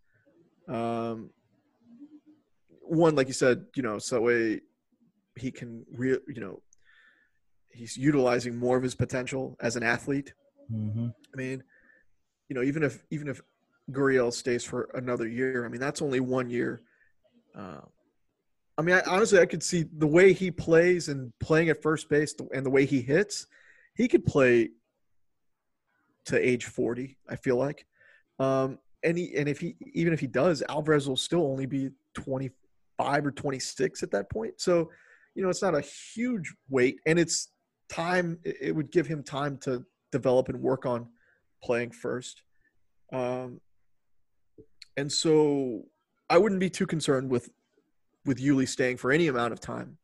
um, one like you said, you know, so that way he can re- you know, he's utilizing more of his potential as an athlete. Mhm. I mean, you know, even if even if Gurriel stays for another year, I mean, that's only one year. Uh, I mean, I, honestly, I could see the way he plays and playing at first base and the way he hits, he could play to age forty. I feel like, um, and he and if he even if he does, Alvarez will still only be twenty five or twenty six at that point. So, you know, it's not a huge weight, and it's time. It would give him time to develop and work on playing first. Um, and so I wouldn't be too concerned with with Yuli staying for any amount of time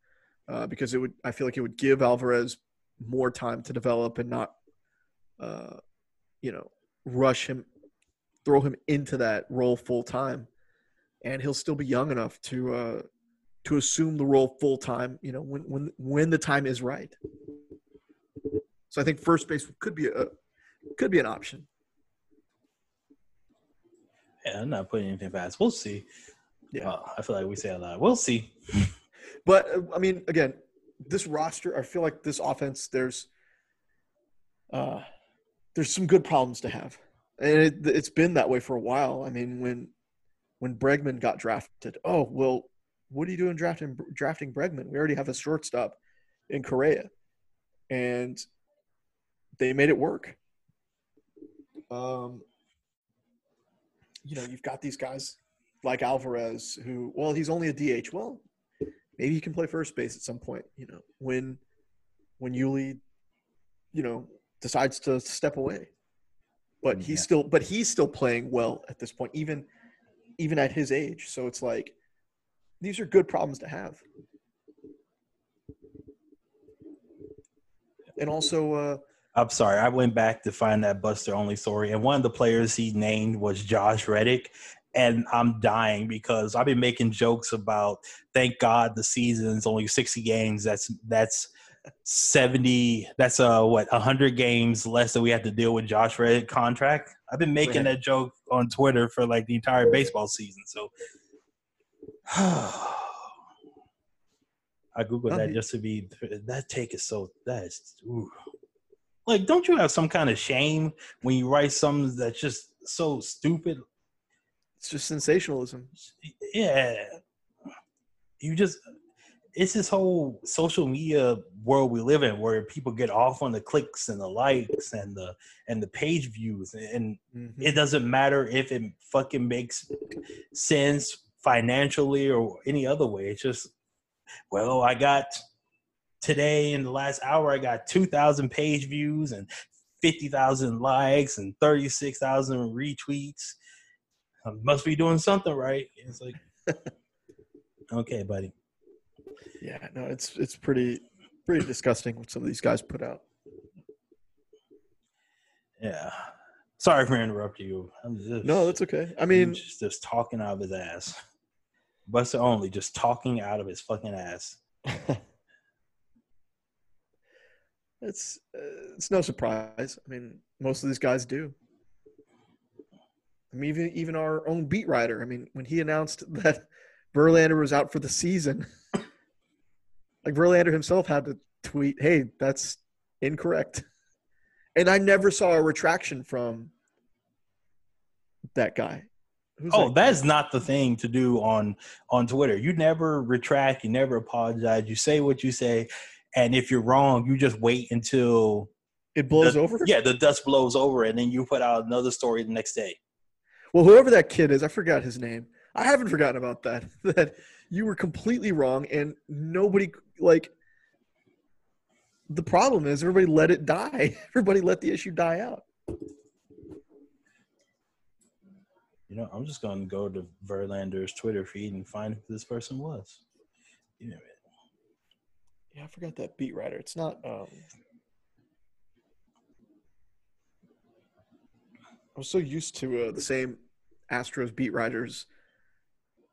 uh, because it would I feel like it would give Alvarez more time to develop and not uh, you know rush him throw him into that role full time and he'll still be young enough to uh, to assume the role full time you know when when when the time is right so I think first base could be a could be an option yeah, I'm not putting anything past. We'll see. Yeah. Uh, I feel like we say a lot. We'll see. *laughs* But uh, I mean, again, this roster, I feel like this offense, there's uh, there's some good problems to have, and it, it's been that way for a while. I mean, when when Bregman got drafted, oh well, what are you doing drafting drafting Bregman? We already have a shortstop in Correa, and they made it work. Um, you know, you've got these guys like Alvarez, who, well, he's only a DH. Well, maybe he can play first base at some point. You know, when when Yuli, you know, decides to step away. But he's Yeah. still, but he's still playing well at this point, even even at his age. So it's like these are good problems to have. And also, uh, I'm sorry. I went back to find that Buster Olney story, and one of the players he named was Josh Reddick. And I'm dying because I've been making jokes about thank God the season's only 60 games. That's that's 70. That's uh what 100 games less than we have to deal with Josh Reddick contract. I've been making that joke on Twitter for like the entire baseball season. So *sighs* I googled that just to be that take is so that is ooh. Like, don't you have some kind of shame when you write something that's just so stupid? It's just sensationalism. Yeah, you just it's this whole social media world we live in where people get off on the clicks and the likes and the and the page views and Mhm. it doesn't matter if it fucking makes sense financially or any other way it's just well i got today in the last hour i got 2000 page views and 50000 likes and 36000 retweets I must be doing something right it's like *laughs* okay buddy Yeah, no, it's it's pretty pretty disgusting what some of these guys put out. Yeah. Sorry for interrupting you. I'm just, No, that's okay. I mean, just, just talking out of his ass. Buster Olney just talking out of his fucking ass. *laughs* it's uh, it's no surprise. I mean, most of these guys do. I mean, even even our own beat writer. I mean, when he announced *laughs* that Verlander was out for the season, *laughs* like Verlander himself had to tweet, "Hey, that's incorrect," and I never saw a retraction from that guy. Who's Oh, that guy? that's not the thing to do on on Twitter. You never retract. You never apologize. You say what you say, and if you're wrong, you just wait until it blows the- over. Yeah, the dust blows over, and then you put out another story the next day. Well, whoever that kid is, I forgot his name. I haven't forgotten about that. *laughs* That you were completely wrong, and nobody like. The problem is everybody let it die. *laughs* Everybody let the issue die out. You know, I'm just gonna go to Verlander's Twitter feed and find who this person was. You know, Yeah, I forgot that beat writer. It's not. um I was so used to uh, the same Astros beat writers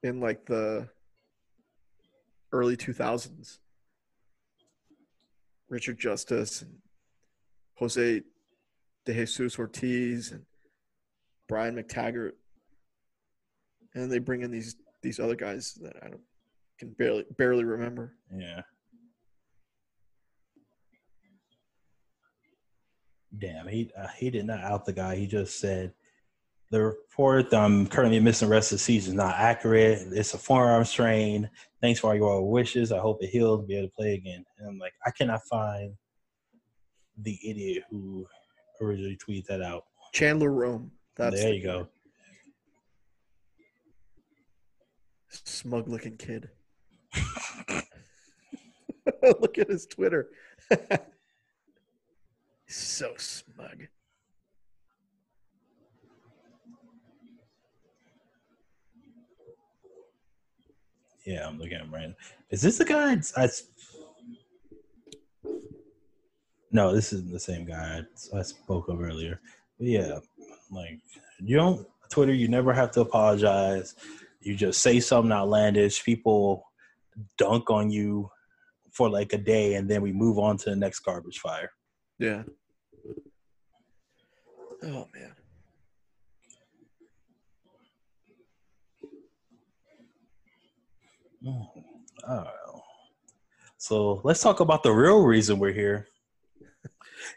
in like the early 2000s. Richard Justice and Jose De Jesus Ortiz and Brian McTaggart. And they bring in these these other guys that I don't can barely barely remember. Yeah. Damn, he uh, he did not out the guy. He just said the report I'm currently missing the rest of the season is not accurate. It's a forearm strain. Thanks for all your wishes. I hope it heals. Be able to play again. And I'm like, I cannot find the idiot who originally tweeted that out. Chandler Rome. That's there the you go. Smug looking kid. *laughs* Look at his Twitter. *laughs* so smug. Yeah, I'm looking at him right now. Is this the guy? I, s- no, this isn't the same guy I, I spoke of earlier. But yeah, like you don't Twitter. You never have to apologize. You just say something outlandish. People dunk on you for like a day, and then we move on to the next garbage fire. Yeah. Oh man. Mm, I. So let's talk about the real reason we're here.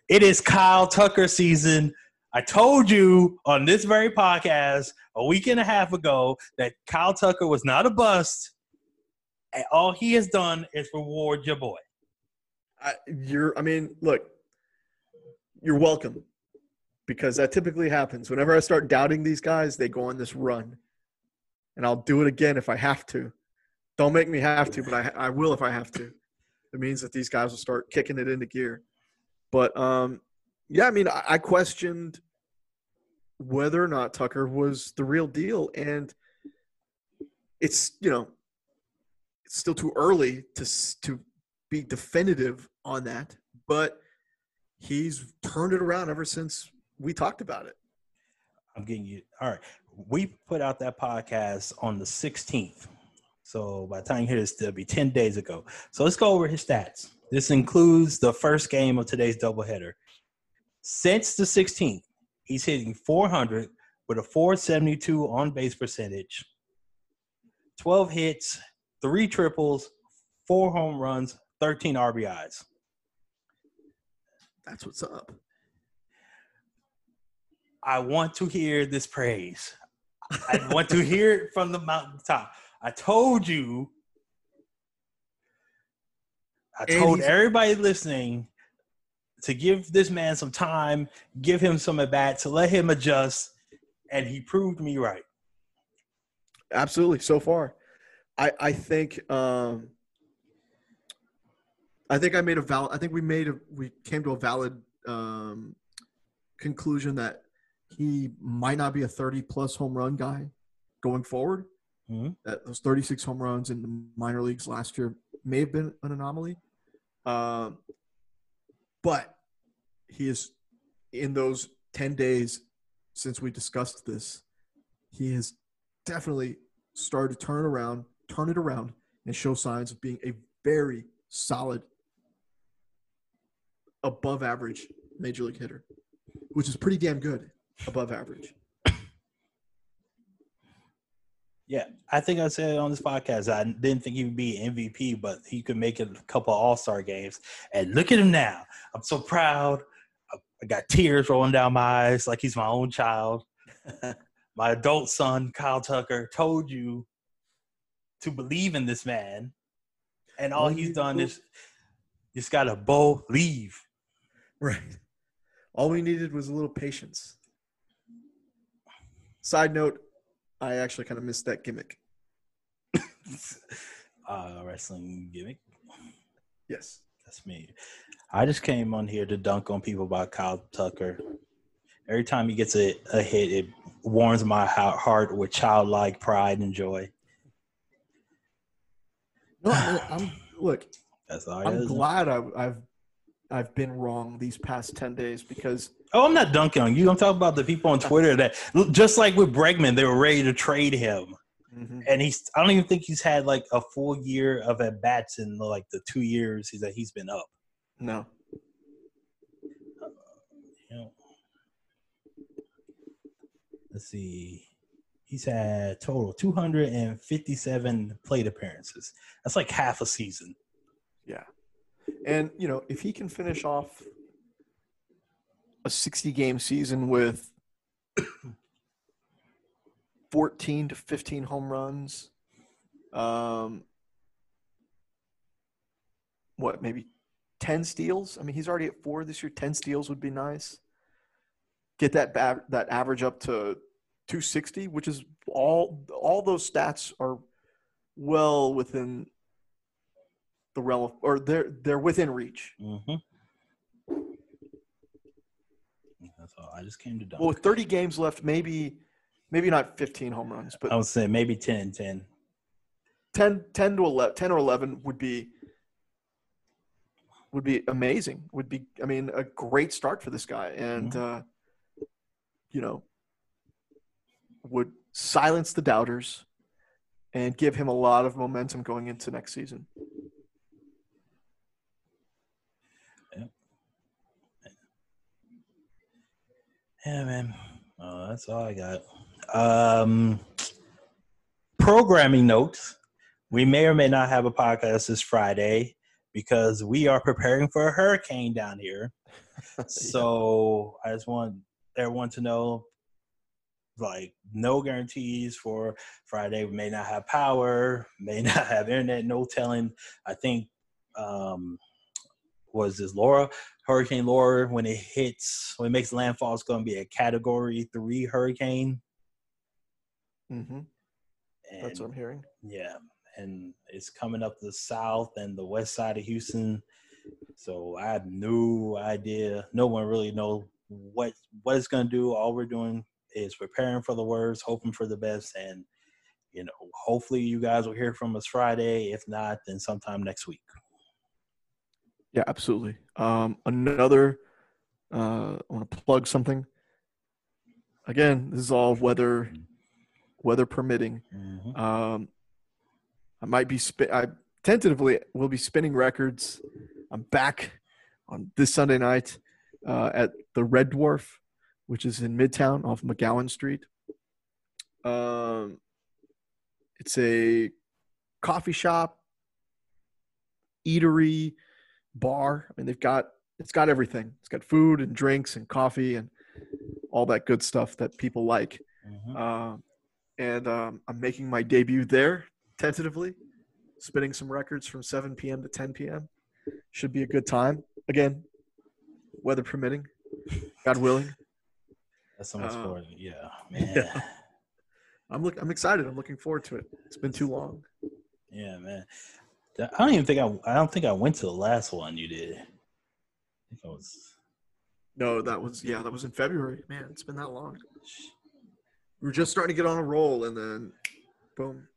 It is Kyle Tucker season. I told you on this very podcast a week and a half ago that Kyle Tucker was not a bust. And all he has done is reward your boy. I, you're. I mean, look. You're welcome, because that typically happens. Whenever I start doubting these guys, they go on this run, and I'll do it again if I have to. Don't make me have to, but I I will if I have to. It means that these guys will start kicking it into gear. But um, yeah, I mean, I, I questioned whether or not Tucker was the real deal, and it's you know, it's still too early to to be definitive on that, but he's turned it around ever since we talked about it. I'm getting you. All right. We put out that podcast on the 16th. So by the time you hear this, it'll be 10 days ago. So let's go over his stats. This includes the first game of today's doubleheader. Since the 16th, he's hitting 400 with a 472 on base percentage, 12 hits, three triples, four home runs, 13 RBIs. That's what's up. I want to hear this praise. I want to hear it from the mountaintop. I told you. I told everybody listening to give this man some time, give him some at bat, to let him adjust, and he proved me right. Absolutely. So far, I I think um, I think I made a valid. I think we made a we came to a valid um, conclusion that he might not be a thirty plus home run guy going forward. Mhm. That those thirty six home runs in the minor leagues last year may have been an anomaly, um, but he is in those ten days since we discussed this. He has definitely started to turn it around, turn it around, and show signs of being a very solid, above average major league hitter, which is pretty damn good. Above average. Yeah, I think I said on this podcast I didn't think he would be MVP, but he could make it a couple All Star games. And look at him now. I'm so proud. I- got tears rolling down my eyes like he's my own child. *laughs* my adult son, Kyle Tucker, told you to believe in this man, and all he's done is just got to believe. Right. All we needed was a little patience. Side note, I actually kind of missed that gimmick. *laughs* uh, wrestling gimmick. Yes. That's me. I just came on here to dunk on people about Kyle Tucker. Every time he gets a, a hit, it warms my heart with childlike pride and joy. No, I'm, look. *sighs* That's all. I'm glad I, I've I've been wrong these past ten days because Oh, I'm not dunking on you. I'm talking about the people on *laughs* Twitter that, just like with Bregman, they were ready to trade him, mm-hmm. and he's. I don't even think he's had like a full year of at bats in like the two years he's that he's been up. no, uh, You know. Let's see. He's had total 257 plate appearances. That's like half a season. yeah, and you know if he can finish off a 60 game season with 14 to 15 home runs, um, what maybe 10 steals? I mean, he's already at four this year. 10 steals would be nice. Get that ba- that average up to 260, which is all all those stats are well within the of, or they're they're within reach. Mm-hmm. That's all. I just came to dunk. Well, with 30 games left, maybe maybe not 15 home runs, but I would say maybe 10 and 10. 10, 10 to 11, 10 or 11 would be would be amazing. Would be, I mean, a great start for this guy, and uh, you know, would silence the doubters and give him a lot of momentum going into next season. Yeah, man. Uh, that's all I got. Um, programming notes. We may or may not have a podcast this Friday because we are preparing for a hurricane down here. *laughs* So I just want everyone to know, like, no guarantees for Friday. We may not have power, may *laughs* not have internet, no telling. I think, um, was this Laura, Hurricane Laura, when it hits, when it makes landfall, it's going to be a Category Three hurricane. hmm And That's what I'm hearing. yeah, and it's coming up the south and the west side of Houston. So I have no idea. No one really know what what it's going to do. All we're doing is preparing for the worst, hoping for the best, and you know, hopefully you guys will hear from us Friday. If not, then sometime next week. Yeah, absolutely. Um, another, uh, I want to plug something. Again, this is all weather, weather permitting. Mhm. Um, I might be spin. I tentatively will be spinning records. I'm back on this Sunday night uh, at the Red Dwarf, which is in Midtown off McGowen Street. Um, it's a coffee shop, eatery, bar. I mean, they've got it's got everything. It's got food and drinks and coffee and all that good stuff that people like. Mhm. Uh, and um, I'm making my debut there tentatively, spinning some records from 7 p.m. to 10 p.m. Should be a good time. Again, weather permitting, God willing. That's so much uh, for *laughs* yeah, man. yeah. I'm look. I'm excited. I'm looking forward to it. It's been too long. Yeah, man. I don't even think I. I don't think I went to the last one you did. I think I was. No, that was yeah, that was in February. Man, it's been that long. We were just starting to get on a roll, and then, boom,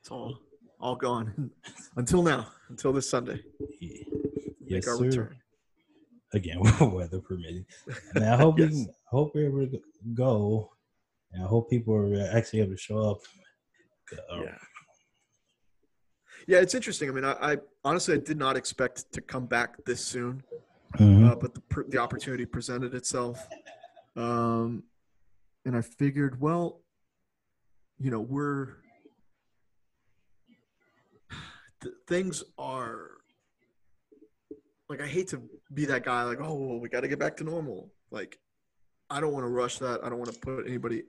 it's all all gone *laughs* until now, until this Sunday. Yeah. Make Yes, our sir. return. Again, *laughs* weather permitting. And I hope Yes. we can, I hope we're able to go. And I hope people are actually able to show up. Uh, Yeah. Yeah, it's interesting. I mean, I, I honestly I did not expect to come back this soon, mhm. uh, but the the opportunity presented itself, um, and I figured, well, you know, we're th- things are like I hate to be that guy, like, oh, well, we got to get back to normal. Like, I don't want to rush that. I don't want to put anybody,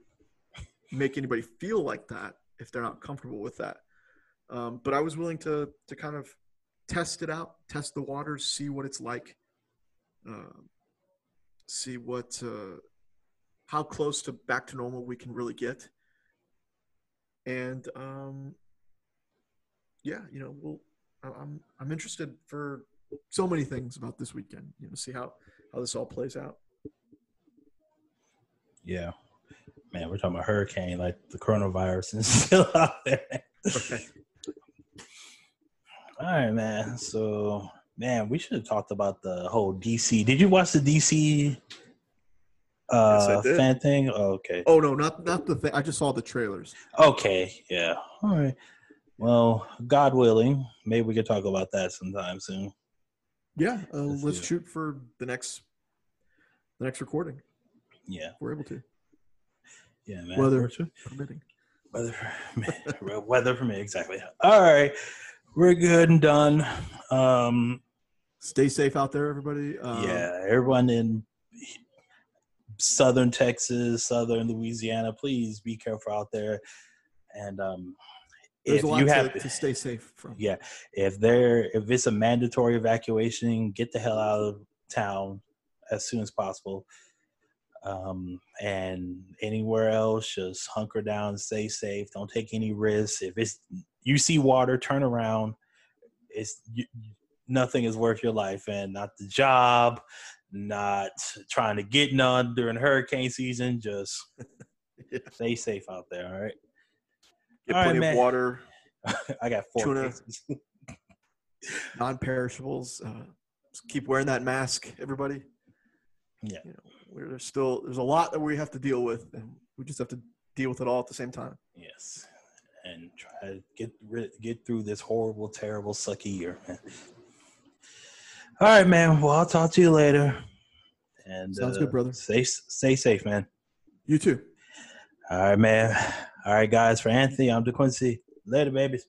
make anybody feel like that if they're not comfortable with that. Um, but I was willing to to kind of test it out, test the waters, see what it's like, um, see what uh, how close to back to normal we can really get. And um, yeah, you know, we'll. I'm I'm interested for so many things about this weekend. You know, see how how this all plays out. Yeah. Man, we're talking about hurricane, like the coronavirus is *laughs* still out there. All right, man. So, man, we should have talked about the whole DC. Did you watch the DC uh, Yes, fan thing? Oh, okay. Oh no, not not the thing. I just saw the trailers. Okay. Yeah. All right. Well, God willing, maybe we could talk about that sometime soon. Yeah, uh, Let's let's shoot for the next the next recording Yeah. if we're able to, Yeah, man. weather permitting. Weather, *laughs* weather for me, exactly. All right, we're good and done. Um, Stay safe out there, everybody. Um, yeah, everyone in southern Texas, southern Louisiana, please be careful out there. And um, if you to, have, to stay safe from. yeah, if there, if it's a mandatory evacuation, get the hell out of town as soon as possible. Um, and anywhere else, just hunker down, stay safe. Don't take any risks. If it's you see water, turn around. It's you, nothing is worth your life, and not the job, not trying to get none during hurricane season. Just *laughs* Yeah. stay safe out there. All right. Get All right, plenty man. of water, *laughs* I got four Tuna. cases. *laughs* non-perishables. Uh, just keep wearing that mask, everybody. Yeah. You know, we're there's still there's a lot that we have to deal with, and we just have to deal with it all at the same time. Yes, and try to get rid, get through this horrible, terrible, sucky year, man. All right, man. Well, I'll talk to you later. And Sounds uh, good, brother. Stay stay safe, man. You too. All right, man. All right, guys. For Anthony, I'm DeQuincy. Later, babies.